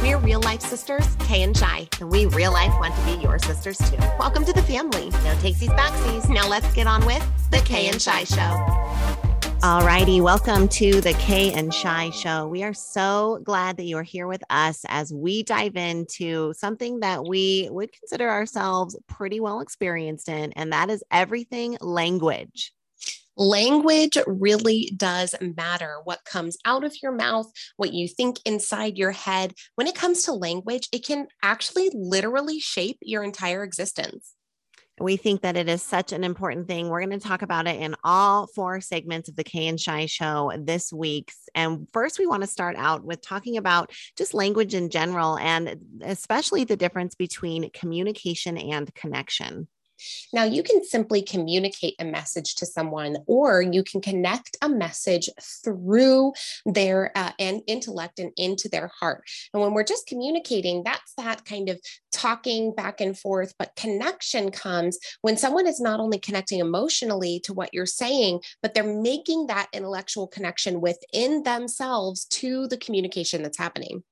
We're real life sisters, Kay and Shy, and we real life want to be your sisters too. Welcome to the family. No takesies backsies. Now let's get on with the Kay and Shy Show. All righty, welcome to the Kay and Shy Show. We are so glad that you are here with us as we dive into something that we would consider ourselves pretty well experienced in, and that is everything language language really does matter. What comes out of your mouth, what you think inside your head. When it comes to language, it can actually literally shape your entire existence. We think that it is such an important thing. We're going to talk about it in all four segments of the Kay and Shy show this week. And first, we want to start out with talking about just language in general and especially the difference between communication and connection. Now, you can simply communicate a message to someone, or you can connect a message through their uh, and intellect and into their heart. And when we're just communicating, that's that kind of talking back and forth. But connection comes when someone is not only connecting emotionally to what you're saying, but they're making that intellectual connection within themselves to the communication that's happening.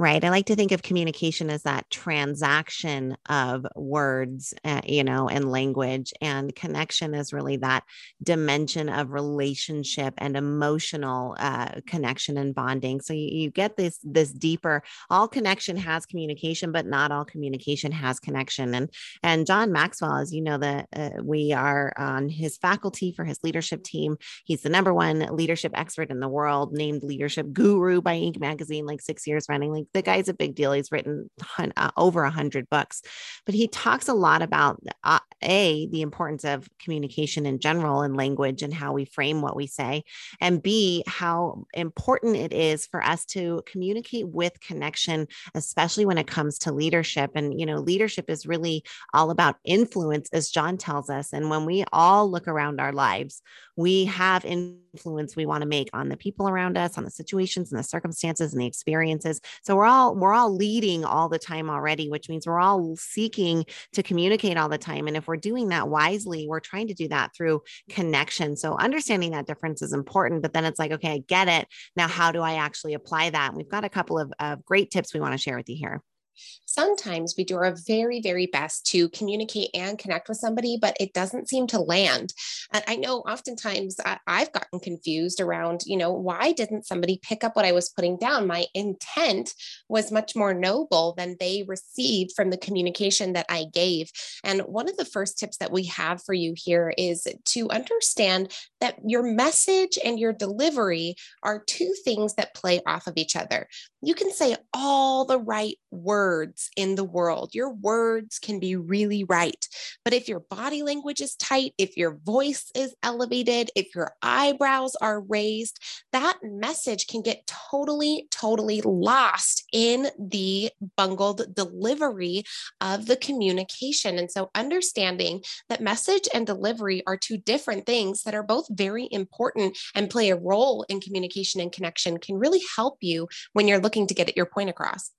Right. I like to think of communication as that transaction of words, uh, you know, and language. And connection is really that dimension of relationship and emotional uh, connection and bonding. So you, you get this this deeper. All connection has communication, but not all communication has connection. And and John Maxwell, as you know, that uh, we are on his faculty for his leadership team. He's the number one leadership expert in the world, named leadership guru by Inc. magazine, like six years running. Like the guy's a big deal. He's written uh, over a hundred books, but he talks a lot about uh, a the importance of communication in general and language and how we frame what we say, and b how important it is for us to communicate with connection, especially when it comes to leadership. And you know, leadership is really all about influence, as John tells us. And when we all look around our lives, we have influence we want to make on the people around us, on the situations and the circumstances and the experiences. So we're all we're all leading all the time already, which means we're all seeking to communicate all the time. And if we're doing that wisely, we're trying to do that through connection. So understanding that difference is important. But then it's like, okay, I get it. Now, how do I actually apply that? And we've got a couple of, of great tips we want to share with you here sometimes we do our very, very best to communicate and connect with somebody, but it doesn't seem to land. And I know oftentimes I've gotten confused around, you know, why didn't somebody pick up what I was putting down? My intent was much more noble than they received from the communication that I gave. And one of the first tips that we have for you here is to understand that your message and your delivery are two things that play off of each other. You can say all the right words in the world. Your words can be really right. But if your body language is tight, if your voice is elevated, if your eyebrows are raised, that message can get totally, totally lost in the bungled delivery of the communication. And so understanding that message and delivery are two different things that are both very important and play a role in communication and connection can really help you when you're looking to get at your point across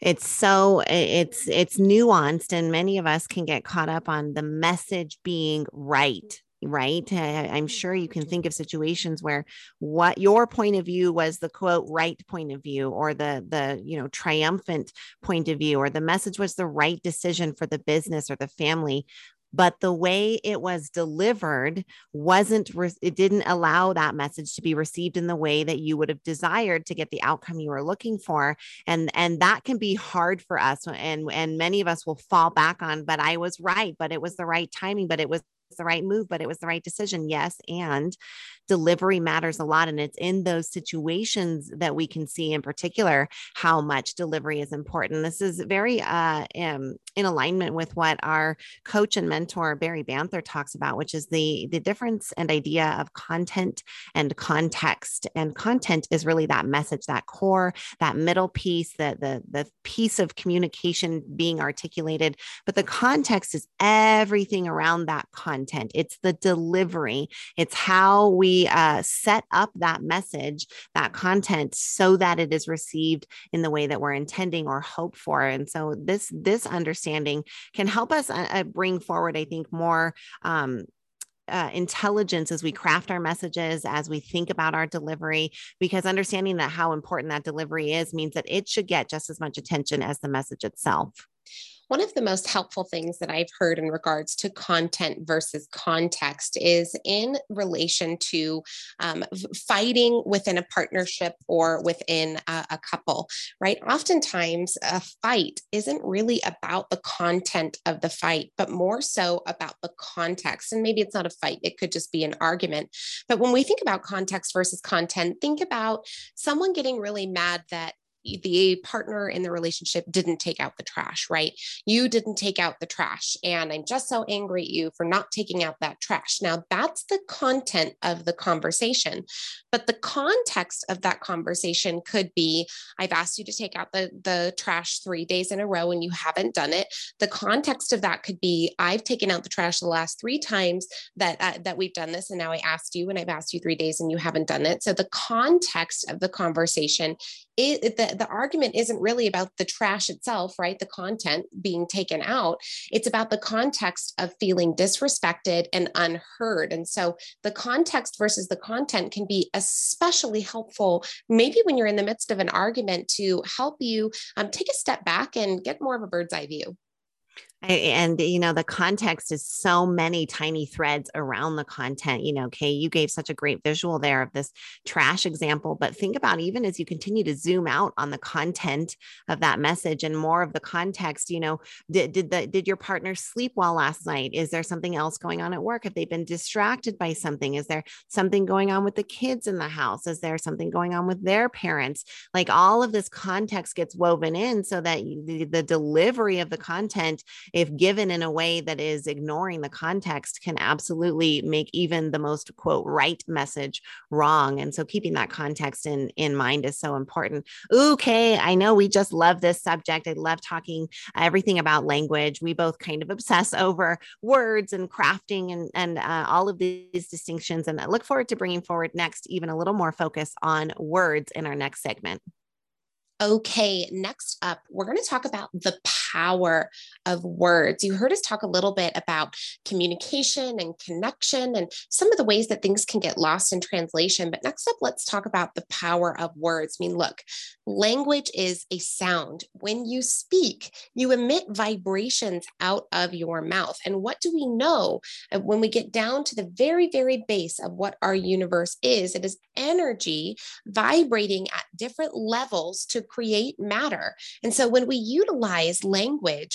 it's so it's it's nuanced and many of us can get caught up on the message being right right? I'm mm-hmm. sure you can mm-hmm. think of situations where what your point of view was the quote right point of view or the the you know triumphant point of view or the message was the right decision for the business or the family but the way it was delivered wasn't re- it didn't allow that message to be received in the way that you would have desired to get the outcome you were looking for. And and that can be hard for us and and many of us will fall back on but I was right but it was the right timing but it was the right move, but it was the right decision. Yes. And delivery matters a lot. And it's in those situations that we can see in particular how much delivery is important. This is very uh, um, in alignment with what our coach and mentor, Barry Banther, talks about, which is the, the difference and idea of content and context. And content is really that message, that core, that middle piece, that the, the piece of communication being articulated. But the context is everything around that content content, it's the delivery, it's how we uh, set up that message, that content, so that it is received in the way that we're intending or hope for. And so this this understanding can help us uh, uh bring forward, I think, more. Um, uh, intelligence as we craft our messages, as we think about our delivery, because understanding that how important that delivery is means that it should get just as much attention as the message itself. One of the most helpful things that I've heard in regards to content versus context is in relation to um, fighting within a partnership or within a, a couple, right? Oftentimes, a fight isn't really about the content of the fight, but more so about the context. And maybe it's not a fight, it could just be an argument. But when we think about context versus content, think about someone getting really mad that the partner in the relationship didn't take out the trash, right? You didn't take out the trash. And I'm just so angry at you for not taking out that trash. Now, that's the content of the conversation. But the context of that conversation could be I've asked you to take out the, the trash three days in a row and you haven't done it. The context of that could be I've taken out the trash the last three times that, uh, that we've done this. And now I asked you and I've asked you three days and you haven't done it. So the context of the conversation it, the, the argument isn't really about the trash itself, right? The content being taken out. It's about the context of feeling disrespected and unheard. And so the context versus the content can be especially helpful, maybe when you're in the midst of an argument, to help you um, take a step back and get more of a bird's eye view and you know the context is so many tiny threads around the content you know kay you gave such a great visual there of this trash example but think about even as you continue to zoom out on the content of that message and more of the context you know did did the did your partner sleep well last night? Is there something else going on at work? Have they been distracted by something? Is there something going on with the kids in the house? Is there something going on with their parents? Like all of this context gets woven in so that the, the delivery of the content if given in a way that is ignoring the context, can absolutely make even the most quote right message wrong. And so keeping that context in, in mind is so important. Okay, I know we just love this subject. I love talking everything about language. We both kind of obsess over words and crafting and, and uh, all of these distinctions. And I look forward to bringing forward next even a little more focus on words in our next segment. Okay, next up, we're going to talk about the power of words. You heard us talk a little bit about communication and connection and some of the ways that things can get lost in translation. But next up, let's talk about the power of words. I mean, look, language is a sound. When you speak, you emit vibrations out of your mouth. And what do we know uh, when we get down to the very, very base of what our universe is? It is energy vibrating at different levels to create matter. And so when we utilize language,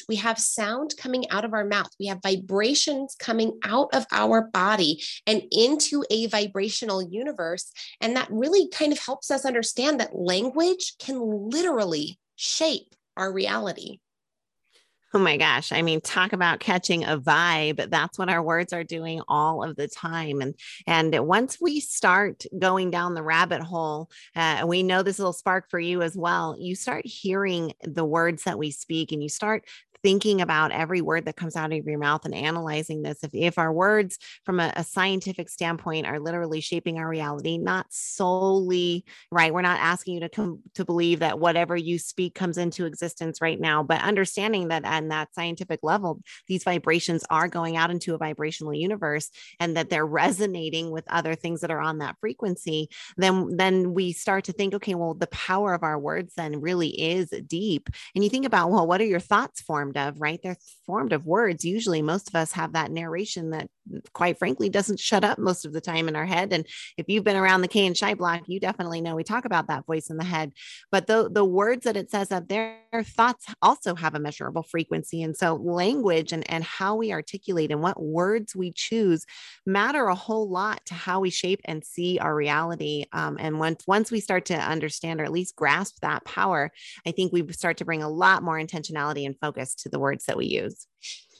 we have sound coming out of our mouth, we have vibrations coming out of our body and into a vibrational universe. And that really kind of helps us understand that language can literally shape our reality. Oh my gosh. I mean, talk about catching a vibe. That's what our words are doing all of the time. And and once we start going down the rabbit hole, uh, we know this will spark for you as well. You start hearing the words that we speak and you start thinking about every word that comes out of your mouth and analyzing this. If, if our words from a, a scientific standpoint are literally shaping our reality, not solely, right? We're not asking you to come to believe that whatever you speak comes into existence right now, but understanding that on that scientific level, these vibrations are going out into a vibrational universe and that they're resonating with other things that are on that frequency, then, then we start to think, okay, well, the power of our words then really is deep. And you think about, well, what are your thoughts formed? Formed of, right? They're formed of words. Usually, most of us have that narration that, quite frankly, doesn't shut up most of the time in our head. And if you've been around the Kay and Shy block, you definitely know we talk about that voice in the head. But the, the words that it says up there, thoughts also have a measurable frequency. And so, language and, and how we articulate and what words we choose matter a whole lot to how we shape and see our reality. Um, and once, once we start to understand or at least grasp that power, I think we start to bring a lot more intentionality and focus to the words that we use.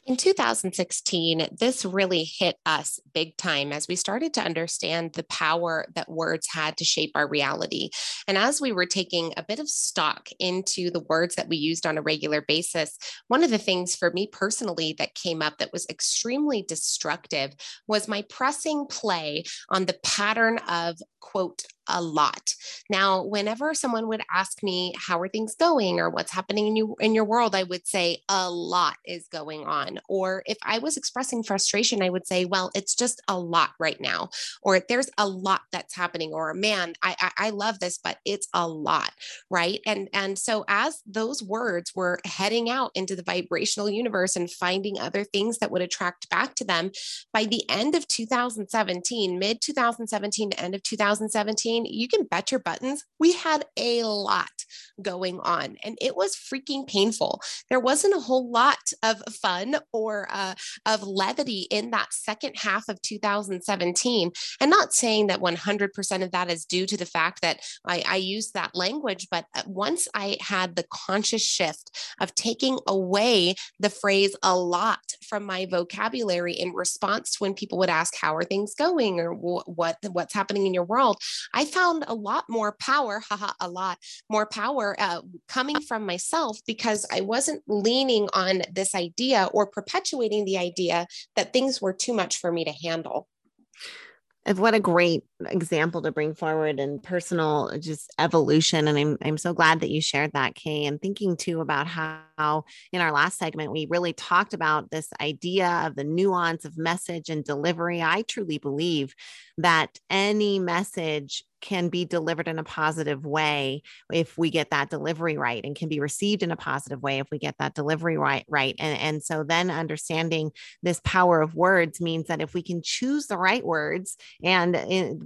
In 2016, this really hit us big time as we started to understand the power that words had to shape our reality. And as we were taking a bit of stock into the words that we used on a regular basis, one of the things for me personally that came up that was extremely destructive was my pressing play on the pattern of quote a lot. Now, whenever someone would ask me, how are things going or what's happening in you in your world, I would say a lot is going on. Or if I was expressing frustration, I would say, well, it's just a lot right now. Or there's a lot that's happening. Or man, I, I, I love this, but it's a lot. Right. And and so as those words were heading out into the vibrational universe and finding other things that would attract back to them, by the end of 2017, mid 2017 to end of 2017, you can bet your buttons, we had a lot going on and it was freaking painful. There wasn't a whole lot of fun or uh, of levity in that second half of 2017. And not saying that 100% of that is due to the fact that I, I used that language, but uh, once I had the conscious shift of taking away the phrase a lot from my vocabulary in response to when people would ask, How are things going? or what, what's happening in your world, I found a lot more power, haha, a lot more power uh, coming from myself because I wasn't leaning on this idea or perpetuating the idea that things were too much for me to handle And what a great example to bring forward and personal just evolution. And I'm, I'm so glad that you shared that, Kay. And thinking too about how in our last segment, we really talked about this idea of the nuance of message and delivery. I truly believe that any message can be delivered in a positive way if we get that delivery right and can be received in a positive way if we get that delivery right right. And, and so then understanding this power of words means that if we can choose the right words and,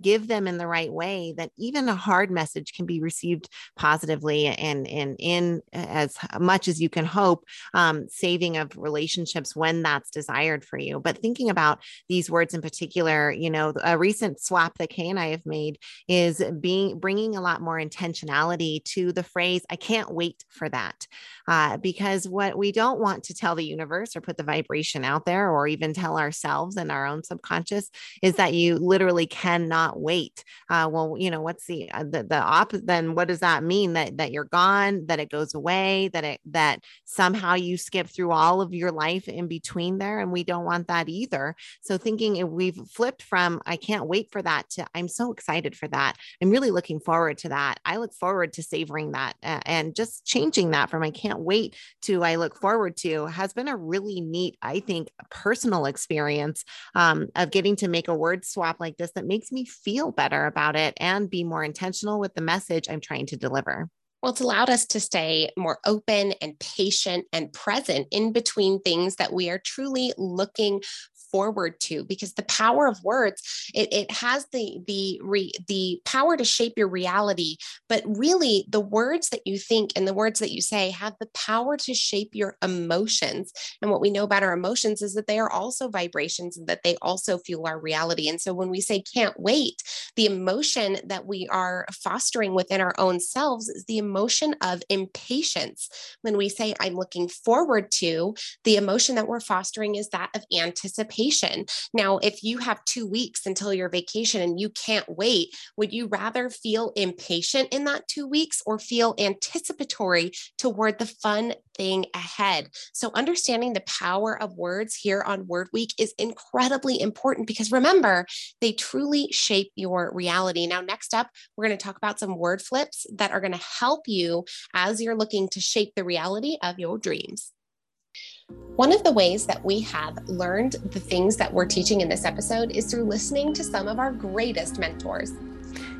give them in the right way that even a hard message can be received positively and, and in as much as you can hope um, saving of relationships when that's desired for you. But thinking about these words in particular you know a recent swap that kay and i have made is is being bringing a lot more intentionality to the phrase i can't wait for that uh, because what we don't want to tell the universe or put the vibration out there or even tell ourselves and our own subconscious is that you literally cannot wait. Uh, well you know what's the uh, the, the opposite then what does that mean? That that you're gone that it goes away that it that somehow you skip through all of your life in between there and we don't want that either. So thinking we've flipped from i can't wait for that to i'm so excited for that that. I'm really looking forward to that. I look forward to savoring that and just changing that from I can't wait to I look forward to has been a really neat, I think, personal experience um, of getting to make a word swap like this that makes me feel better about it and be more intentional with the message I'm trying to deliver. Well, it's allowed us to stay more open and patient and present in between things that we are truly looking forward to because the power of words it, it has the the re, the power to shape your reality. But really the words that you think and the words that you say have the power to shape your emotions. And what we know about our emotions is that they are also vibrations and that they also fuel our reality. And so when we say can't wait the emotion that we are fostering within our own selves is the emotion of impatience. When we say i'm looking forward to the emotion that we're fostering is that of anticipation vacation. Now, if you have two weeks until your vacation and you can't wait, would you rather feel impatient in that two weeks or feel anticipatory toward the fun thing ahead? So, understanding the power of words here on Word Week is incredibly important because remember, they truly shape your reality. Now, next up, we're going to talk about some word flips that are going to help you as you're looking to shape the reality of your dreams. One of the ways that we have learned the things that we're teaching in this episode is through listening to some of our greatest mentors.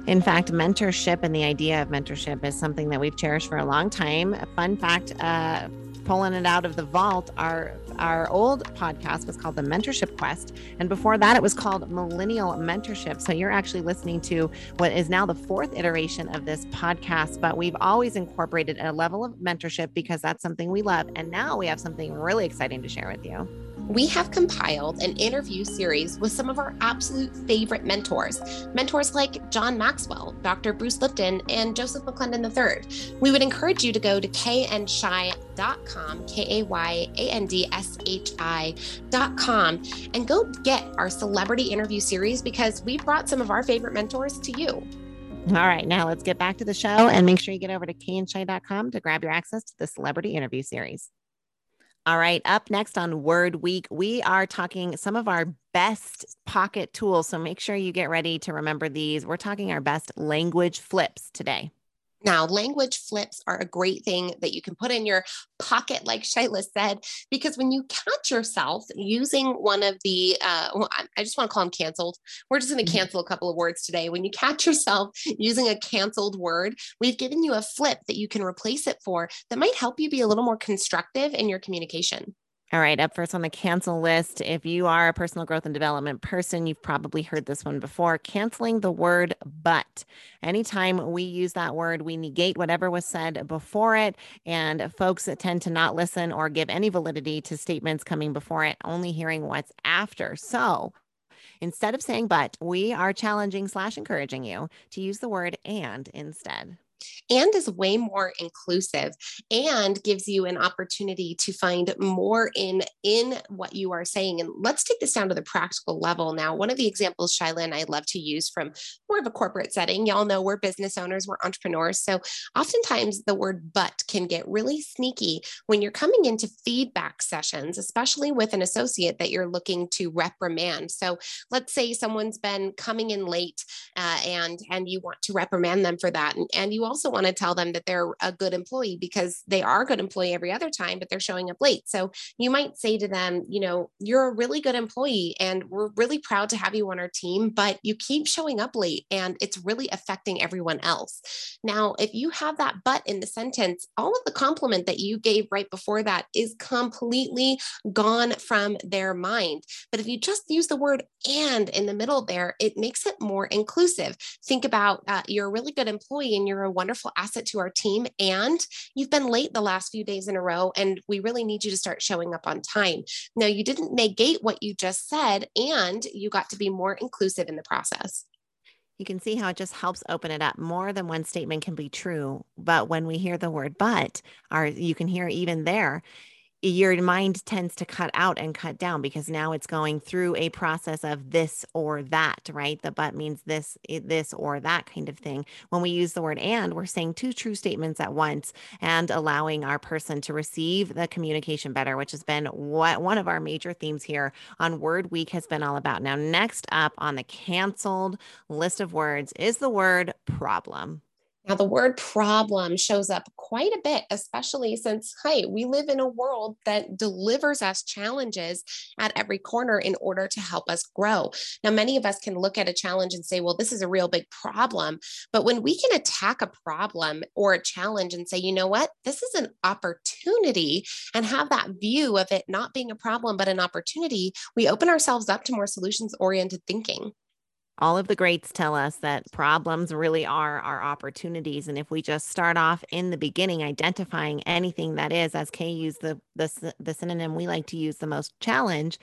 In fact, mentorship and the idea of mentorship is something that we've cherished for a long time. A fun fact uh, pulling it out of the vault, our our old podcast was called the Mentorship Quest, and before that, it was called Millennial Mentorship. So you're actually listening to what is now the fourth iteration of this podcast. But we've always incorporated a level of mentorship because that's something we love, and now we have something really exciting to share with you we have compiled an interview series with some of our absolute favorite mentors. Mentors like John Maxwell, Dr. Bruce Lipton, and Joseph McClendon III. We would encourage you to go to kayandshi.com, K A Y A N D S H I.com, and go get our celebrity interview series because we brought some of our favorite mentors to you. All right, now let's get back to the show and make sure you get over to kayandshi.com to grab your access to the celebrity interview series. All right, up next on Word Week, we are talking some of our best pocket tools. So make sure you get ready to remember these. We're talking our best language flips today. Now, language flips are a great thing that you can put in your pocket, like Shyla said, because when you catch yourself using one of the, uh, well, I just want to call them canceled. We're just going to mm-hmm. cancel a couple of words today. When you catch yourself using a canceled word, we've given you a flip that you can replace it for that might help you be a little more constructive in your communication. All right, up first on the cancel list. If you are a personal growth and development person, you've probably heard this one before canceling the word but. Anytime we use that word, we negate whatever was said before it. And folks tend to not listen or give any validity to statements coming before it, only hearing what's after. So, Instead of saying but, we are challenging slash encouraging you to use the word and instead and is way more inclusive and gives you an opportunity to find more in in what you are saying. And let's take this down to the practical level now. One of the examples Shyla and I love to use from more of a corporate setting. Y'all know we're business owners we're entrepreneurs. So oftentimes the word but can get really sneaky when you're coming into feedback sessions especially with an associate that you're looking to reprimand. So let's say someone's been coming in late uh, and and you want to reprimand them for that and, and you also want to tell them that they're a good employee because they are a good employee every other time, but they're showing up late. So you might say to them, you know, you're a really good employee and we're really proud to have you on our team, but you keep showing up late and it's really affecting everyone else. Now, if you have that but in the sentence, all of the compliment that you gave right before that is completely gone from their mind. But if you just use the word and in the middle there, it makes it more inclusive. Think about uh, you're a really good employee and you're a wonderful asset to our team. And you've been late the last few days in a row, and we really need you to start showing up on time. Now, you didn't negate what you just said, and you got to be more inclusive in the process. You can see how it just helps open it up. More than one statement can be true, but when we hear the word but, or you can hear even there, your mind tends to cut out and cut down because now it's going through a process of this or that, right? The but means this, eh, this or that kind of thing. When we use the word and, we're saying two true statements at once and allowing our person to receive the communication better, which has been what one of our major themes here on Word Week has been all about. Now, next up on the canceled list of words is the word problem. Now, the word problem shows up quite a bit, especially since, hey, we live in a world that delivers us challenges at every corner in order to help us grow. Now, many of us can look at a challenge and say, well, this is a real big problem. But when we can attack a problem or a challenge and say, you know what, this is an opportunity and have that view of it not being a problem, but an opportunity, we open ourselves up to more solutions oriented thinking all of the greats tell us that problems really are our opportunities and if we just start off in the beginning identifying anything that is as kay used the the, the synonym we like to use the most challenge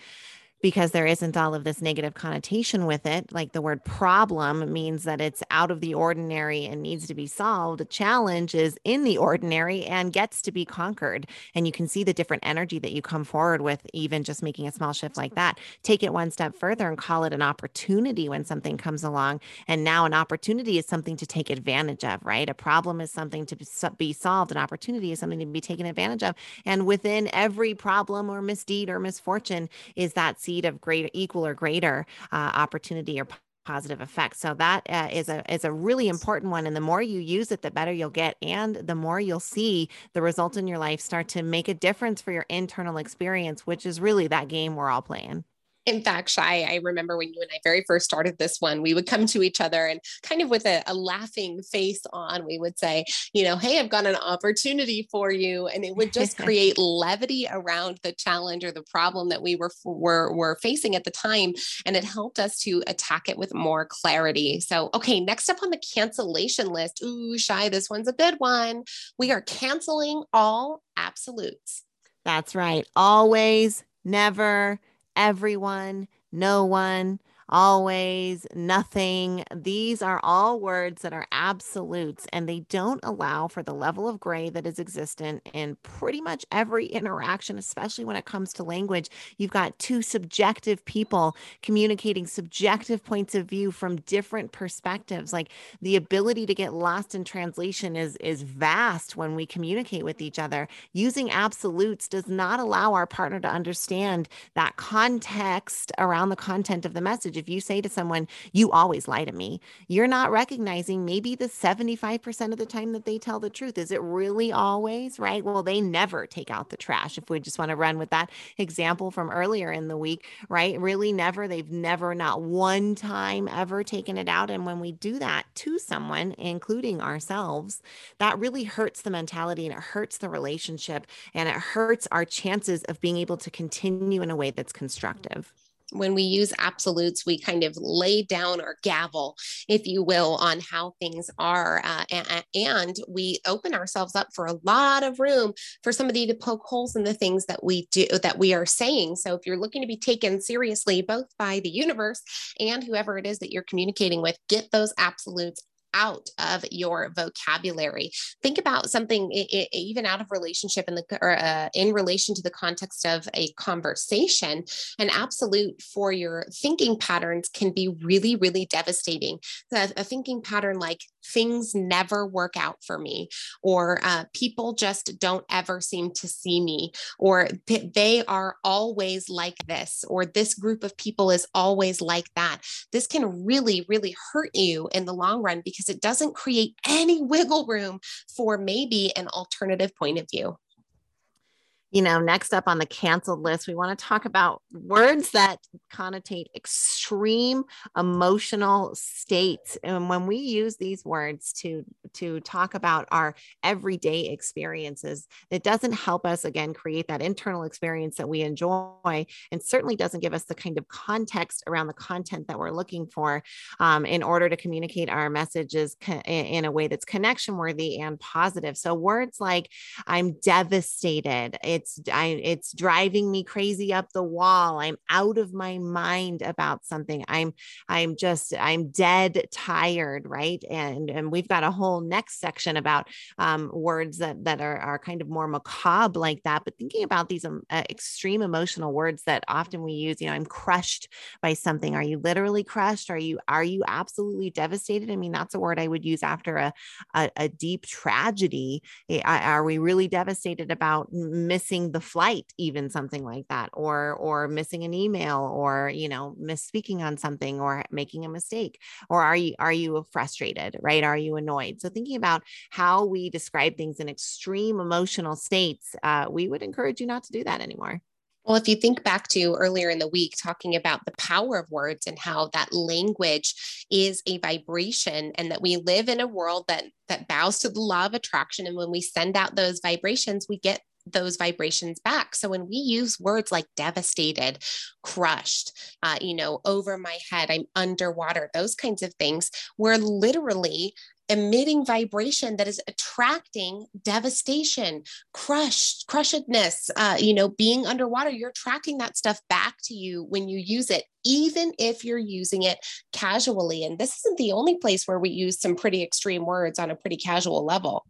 because there isn't all of this negative connotation with it. Like the word problem means that it's out of the ordinary and needs to be solved. A challenge is in the ordinary and gets to be conquered. And you can see the different energy that you come forward with, even just making a small shift like that. Take it one step further and call it an opportunity when something comes along. And now an opportunity is something to take advantage of, right? A problem is something to be solved, an opportunity is something to be taken advantage of. And within every problem or misdeed or misfortune is that seed of greater, equal or greater uh, opportunity or positive effects. So that uh, is a is a really important one. And the more you use it, the better you'll get, and the more you'll see the results in your life start to make a difference for your internal experience, which is really that game we're all playing in fact, Shy, I remember when you and I very first started this one, we would come to each other and kind of with a, a, laughing face on, we would say, you know, hey, I've got an opportunity for you. And it would just create levity around the challenge or the problem that we were, were, were facing at the time. And it helped us to attack it with more clarity. So, okay, next up on the cancellation list. Ooh, Shy, this one's a good one. We are canceling all absolutes. That's right. Always, never, everyone, no one, always, nothing. These are all words that are absolutes and they don't allow for the level of gray that is existent in pretty much every interaction, especially when it comes to language. You've got two subjective people communicating subjective points of view from different perspectives. Like the ability to get lost in translation is, is vast when we communicate with each other. Using absolutes does not allow our partner to understand that context around the content of the message if you say to someone, you always lie to me, you're not recognizing maybe the 75% of the time that they tell the truth. Is it really always, right? Well, they never take out the trash. If we just want to run with that example from earlier in the week, right? Really never, they've never, not one time ever taken it out. And when we do that to someone, including ourselves, that really hurts the mentality and it hurts the relationship and it hurts our chances of being able to continue in a way that's constructive when we use absolutes, we kind of lay down our gavel, if you will, on how things are. Uh, and, and, we open ourselves up for a lot of room for somebody to poke holes in the things that we do, that we are saying. So if you're looking to be taken seriously, both by the universe and whoever it is that you're communicating with, get those absolutes out of your vocabulary. Think about something even out of relationship in the or uh, in relation to the context of a conversation. An absolute for your thinking patterns can be really, really devastating. A, a thinking pattern like things never work out for me, or uh, people just don't ever seem to see me, or they are always like this, or this group of people is always like that. This can really, really hurt you in the long run because it doesn't create any wiggle room for maybe an alternative point of view you know, next up on the canceled list, we want to talk about words that connotate extreme emotional states. And when we use these words to to talk about our everyday experiences, it doesn't help us again create that internal experience that we enjoy, and certainly doesn't give us the kind of context around the content that we're looking for um, in order to communicate our messages co- in a way that's connection worthy and positive. So words like "I'm devastated." It's I, it's driving me crazy up the wall. I'm out of my mind about something. I'm i'm just i'm dead tired right? And and we've got a whole next section about um, words that that are, are kind of more macabre like that but thinking about these um, uh, extreme emotional words that often we use you know i'm crushed by something. Are you literally crushed? Are you are you absolutely devastated? I mean that's a word i would use after a a, a deep tragedy. Eh, are we really devastated about missing missing the flight even something like that or or missing an email or you know misspeaking on something or making a mistake or are you are you frustrated right? Are you annoyed? So thinking about how we describe things in extreme emotional states uh, we would encourage you not to do that anymore. Well, if you think back to earlier in the week, talking about the power of words and how that language is a vibration, and that we live in a world that that bows to the law of attraction, and when we send out those vibrations, we get those vibrations back. So when we use words like devastated, crushed, uh, you know, over my head, I'm underwater, those kinds of things, we're literally emitting vibration that is attracting devastation, crushed, crushedness, uh, you know, being underwater. You're attracting that stuff back to you when you use it, even if you're using it casually. And this isn't the only place where we use some pretty extreme words on a pretty casual level.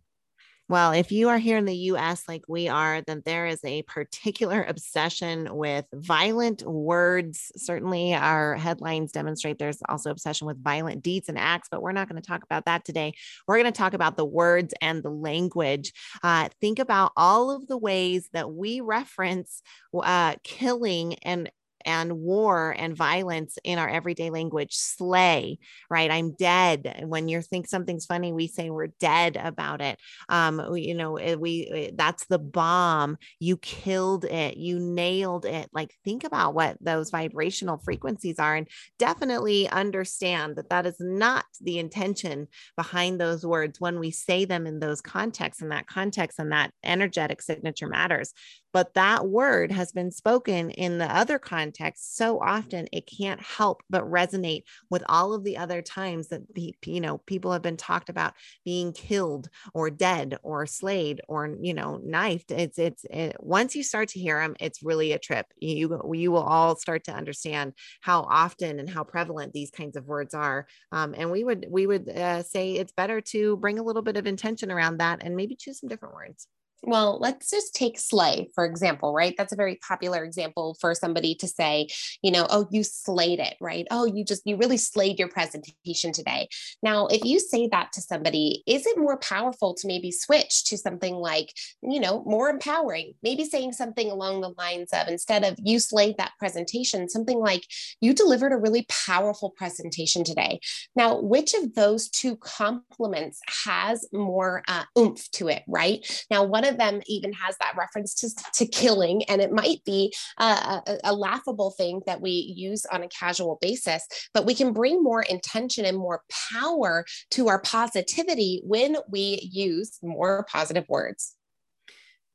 Well, if you are here in the US like we are, then there is a particular obsession with violent words. Certainly, our headlines demonstrate there's also obsession with violent deeds and acts, but we're not going to talk about that today. We're going to talk about the words and the language. Uh, think about all of the ways that we reference uh, killing and and war and violence in our everyday language slay right? I'm dead. When you think something's funny we say we're dead about it. Um you know eh, we eh, that's the bomb. You killed it. You nailed it. Like think about what those vibrational frequencies are and definitely understand that that is not the intention behind those words when we say them in those contexts and that context and that energetic signature matters but that word has been spoken in the other context so often it can't help but resonate with all of the other times that you know people have been talked about being killed or dead or slayed or you know knifed. It's it's it, once you start to hear them it's really a trip. You you will all start to understand how often and how prevalent these kinds of words are. Um, and we would we would uh, say it's better to bring a little bit of intention around that and maybe choose some different words well, let's just take slay, for example, right? That's a very popular example for somebody to say, you know, oh, you slayed it, right? Oh, you just, you really slayed your presentation today. Now, if you say that to somebody, is it more powerful to maybe switch to something like, you know, more empowering? Maybe saying something along the lines of instead of you slayed that presentation, something like you delivered a really powerful presentation today. Now, which of those two compliments has more uh, oomph to it, right? Now, one of them even has that reference to, to killing, and it might be a, a laughable thing that we use on a casual basis, but we can bring more intention and more power to our positivity when we use more positive words.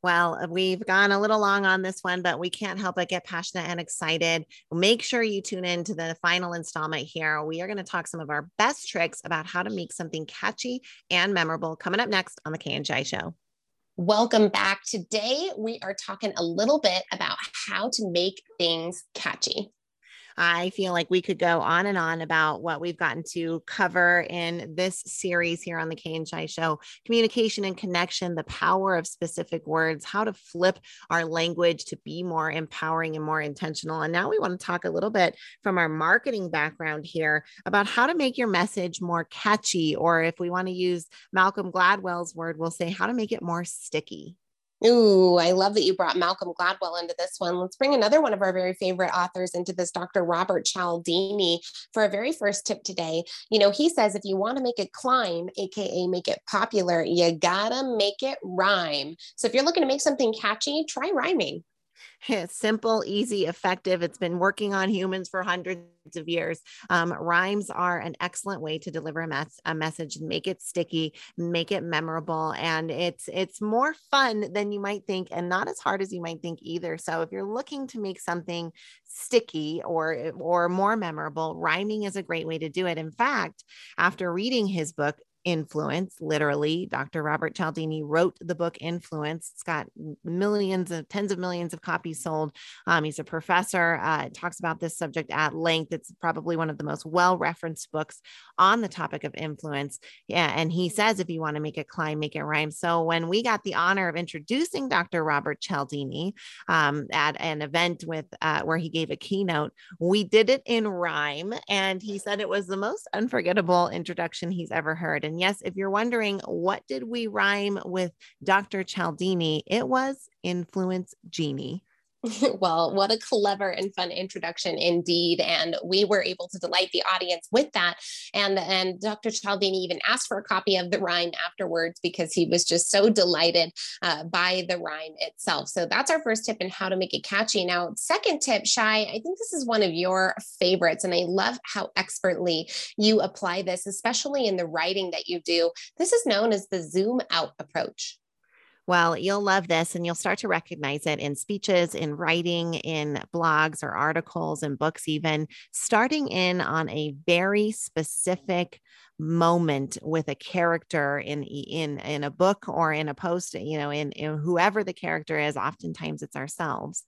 Well, we've gone a little long on this one, but we can't help but get passionate and excited. Make sure you tune in to the final installment here. We are going to talk some of our best tricks about how to make something catchy and memorable coming up next on the Kay and Shy show. Welcome back. Today, we are talking a little bit about how to make things catchy. I feel like we could go on and on about what we've gotten to cover in this series here on the Kay and Shy Show communication and connection, the power of specific words, how to flip our language to be more empowering and more intentional. And now we want to talk a little bit from our marketing background here about how to make your message more catchy, or if we want to use Malcolm Gladwell's word, we'll say how to make it more sticky. Ooh, I love that you brought Malcolm Gladwell into this one. Let's bring another one of our very favorite authors into this, Dr. Robert Cialdini, for a very first tip today. You know, he says if you want to make it climb, AKA make it popular, you gotta make it rhyme. So if you're looking to make something catchy, try rhyming. simple, easy, effective. It's been working on humans for hundreds of years. Um, rhymes are an excellent way to deliver a, mess, a message make it sticky, make it memorable, and it's it's more fun than you might think, and not as hard as you might think either. So if you're looking to make something sticky or or more memorable, rhyming is a great way to do it. In fact, after reading his book, influence literally dr robert cialdini wrote the book influence. It's got millions of tens of millions of copies sold. Um, he's a professor uh, talks about this subject at length. It's probably one of the most well referenced books on the topic of influence. Yeah and he says if you want to make it climb make it rhyme. So when we got the honor of introducing dr robert cialdini um, at an event with uh, where he gave a keynote we did it in rhyme and he said it was the most unforgettable introduction he's ever heard. And and yes, if you're wondering what did we rhyme with Dr. Cialdini, it was influence genie. well, what a clever and fun introduction indeed. And we were able to delight the audience with that. And, and Dr. Cialdini even asked for a copy of the rhyme afterwards because he was just so delighted uh, by the rhyme itself. So that's our first tip in how to make it catchy. Now, second tip, Shy, I think this is one of your favorites. And I love how expertly you apply this, especially in the writing that you do. This is known as the zoom out approach. Well, you'll love this and you'll start to recognize it in speeches, in writing, in blogs or articles and books, even starting in on a very specific moment with a character in in in a book or in a post you know in, in whoever the character is oftentimes it's ourselves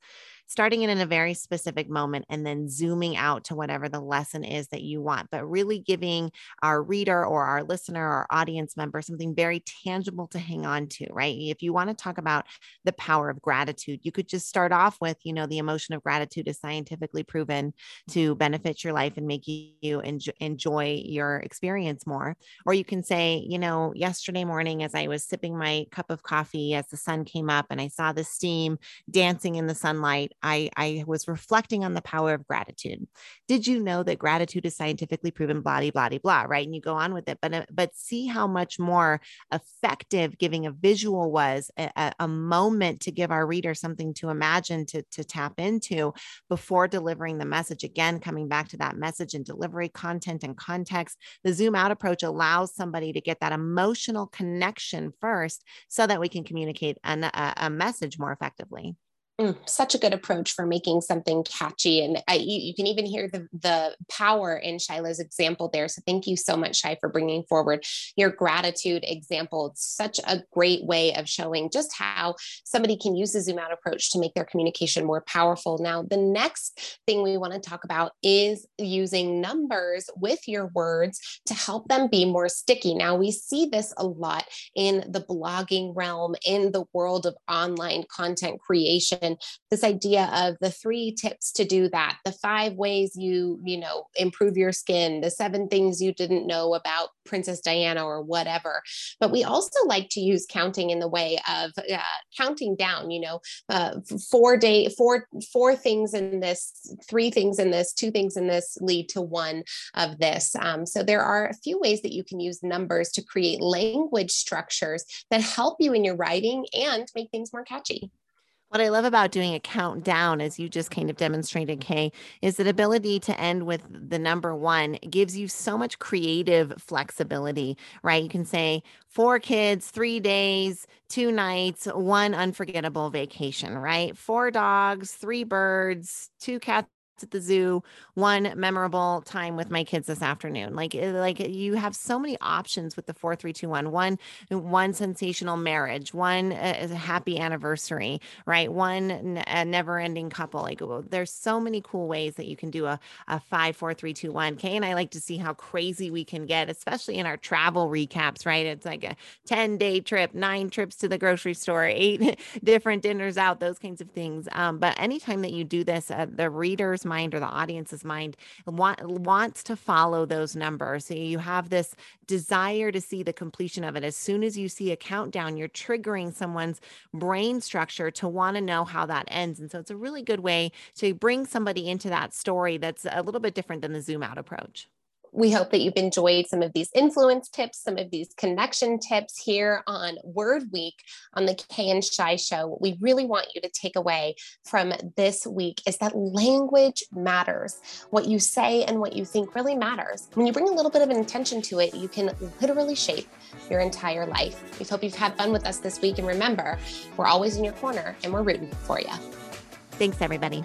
starting it in a very specific moment and then zooming out to whatever the lesson is that you want, but really giving our reader or our listener or audience member something very tangible to hang on to, right? If you want to talk about the power of gratitude, you could just start off with, you know, the emotion of gratitude is scientifically proven to benefit your life and make you enjoy, enjoy your experience more. Or you can say, you know, yesterday morning as I was sipping my cup of coffee as the sun came up and I saw the steam dancing in the sunlight, I, I was reflecting on the power of gratitude. Did you know that gratitude is scientifically proven, blah, blah, blah, right? And you go on with it, but, uh, but see how much more effective giving a visual was a, a moment to give our reader something to imagine, to, to tap into before delivering the message. Again, coming back to that message and delivery content and context, the zoom out approach allows somebody to get that emotional connection first so that we can communicate an, a, a message more effectively. Mm, such a good approach for making something catchy. And I, you, you, can even hear the, the power in Shyla's example there. So thank you so much, Shy, for bringing forward your gratitude example. It's such a great way of showing just how somebody can use the zoom out approach to make their communication more powerful. Now, the next thing we want to talk about is using numbers with your words to help them be more sticky. Now, we see this a lot in the blogging realm, in the world of online content creation this idea of the three tips to do that the five ways you you know improve your skin the seven things you didn't know about princess diana or whatever. But we also like to use counting in the way of uh, counting down you know uh, four day four four things in this three things in this two things in this lead to one of this. Um, so there are a few ways that you can use numbers to create language structures that help you in your writing and make things more catchy what I love about doing a countdown, as you just kind of demonstrated, Kay, is that ability to end with the number one gives you so much creative flexibility, right? You can say four kids, three days, two nights, one unforgettable vacation, right? Four dogs, three birds, two cats at the zoo one memorable time with my kids this afternoon. Like eh, like you have so many options with the 4321 one. One sensational marriage one uh, happy anniversary right? One a never ending couple. Like there's so many cool ways that you can do a, a five four three two one. Kay and i like to see how crazy we can get especially in our travel recaps right? It's like a 10 day trip nine trips to the grocery store eight different dinners out those kinds of things. Um, but anytime that you do this uh, the readers mind or the audience's mind want, wants to follow those numbers. So you have this desire to see the completion of it. As soon as you see a countdown, you're triggering someone's brain structure to want to know how that ends. And so it's a really good way to bring somebody into that story that's a little bit different than the zoom out approach we hope that you've enjoyed some of these influence tips, some of these connection tips here on Word Week on the Kay and Shy Show. What we really want you to take away from this week is that language matters. What you say and what you think really matters. When you bring a little bit of intention to it, you can literally shape your entire life. We hope you've had fun with us this week. And remember, we're always in your corner and we're rooting for you. Thanks, everybody.